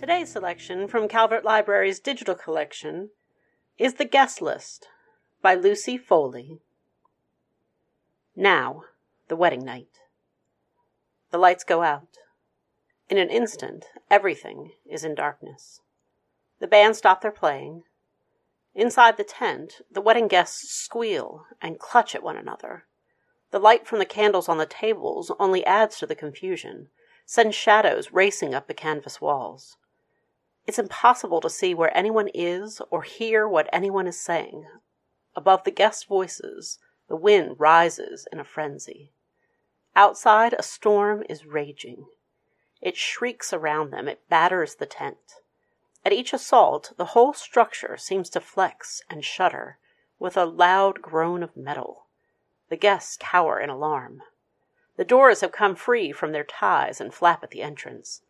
Today's selection from Calvert Library's digital collection is The Guest List by Lucy Foley. Now, the wedding night. The lights go out. In an instant, everything is in darkness. The band stop their playing. Inside the tent, the wedding guests squeal and clutch at one another. The light from the candles on the tables only adds to the confusion, sends shadows racing up the canvas walls. It's impossible to see where anyone is or hear what anyone is saying. Above the guests' voices, the wind rises in a frenzy. Outside, a storm is raging. It shrieks around them, it batters the tent. At each assault, the whole structure seems to flex and shudder with a loud groan of metal. The guests cower in alarm. The doors have come free from their ties and flap at the entrance.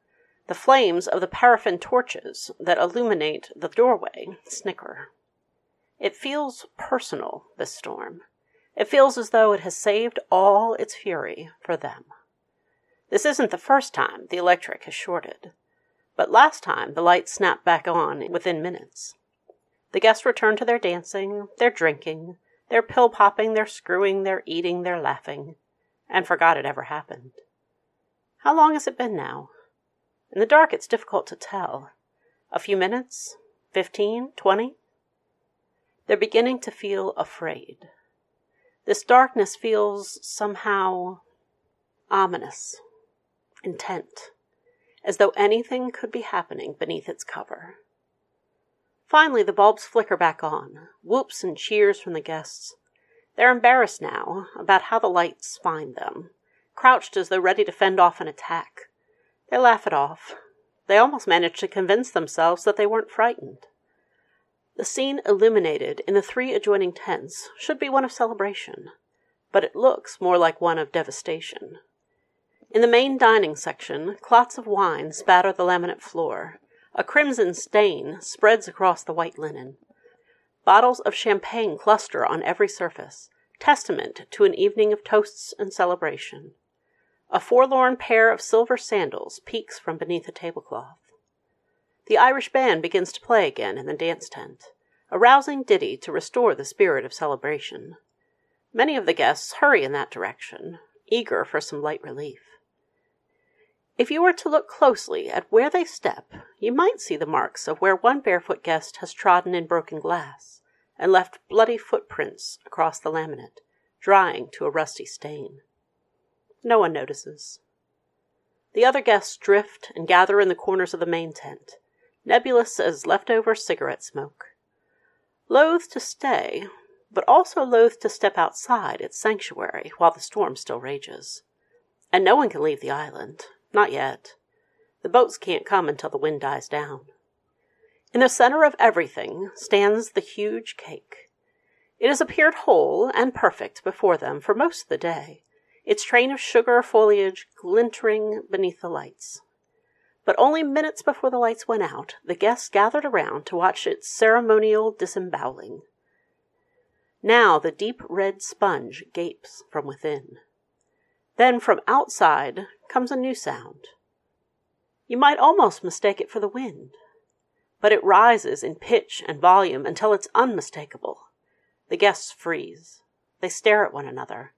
The flames of the paraffin torches that illuminate the doorway snicker. It feels personal, this storm. It feels as though it has saved all its fury for them. This isn't the first time the electric has shorted, but last time the lights snapped back on within minutes. The guests return to their dancing, their drinking, their pill popping, their screwing, their eating, their laughing, and forgot it ever happened. How long has it been now? In the dark, it's difficult to tell. A few minutes? Fifteen? Twenty? They're beginning to feel afraid. This darkness feels somehow ominous, intent, as though anything could be happening beneath its cover. Finally, the bulbs flicker back on, whoops and cheers from the guests. They're embarrassed now about how the lights find them, crouched as though ready to fend off an attack. They laugh it off. They almost manage to convince themselves that they weren't frightened. The scene illuminated in the three adjoining tents should be one of celebration, but it looks more like one of devastation. In the main dining section, clots of wine spatter the laminate floor, a crimson stain spreads across the white linen. Bottles of champagne cluster on every surface, testament to an evening of toasts and celebration. A forlorn pair of silver sandals peeks from beneath a tablecloth. The Irish band begins to play again in the dance tent, a rousing ditty to restore the spirit of celebration. Many of the guests hurry in that direction, eager for some light relief. If you were to look closely at where they step, you might see the marks of where one barefoot guest has trodden in broken glass and left bloody footprints across the laminate, drying to a rusty stain. No one notices. The other guests drift and gather in the corners of the main tent, nebulous as leftover cigarette smoke. Loath to stay, but also loath to step outside its sanctuary while the storm still rages. And no one can leave the island, not yet. The boats can't come until the wind dies down. In the center of everything stands the huge cake. It has appeared whole and perfect before them for most of the day, its train of sugar foliage glintering beneath the lights. But only minutes before the lights went out, the guests gathered around to watch its ceremonial disemboweling. Now the deep red sponge gapes from within. Then from outside comes a new sound. You might almost mistake it for the wind, but it rises in pitch and volume until it's unmistakable. The guests freeze. They stare at one another.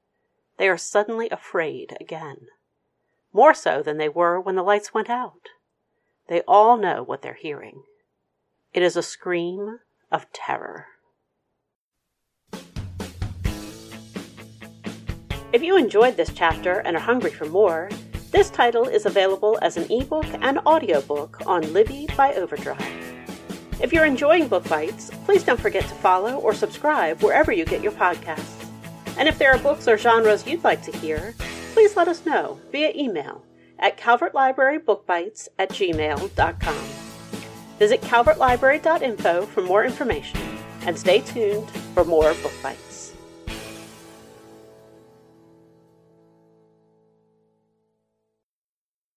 They are suddenly afraid again, more so than they were when the lights went out. They all know what they're hearing. It is a scream of terror. If you enjoyed this chapter and are hungry for more, this title is available as an ebook and audiobook on Libby by Overdrive. If you're enjoying Book Bites, please don't forget to follow or subscribe wherever you get your podcasts. And if there are books or genres you'd like to hear, please let us know via email at calvertlibrarybookbites at gmail.com. Visit calvertlibrary.info for more information and stay tuned for more Book Bites.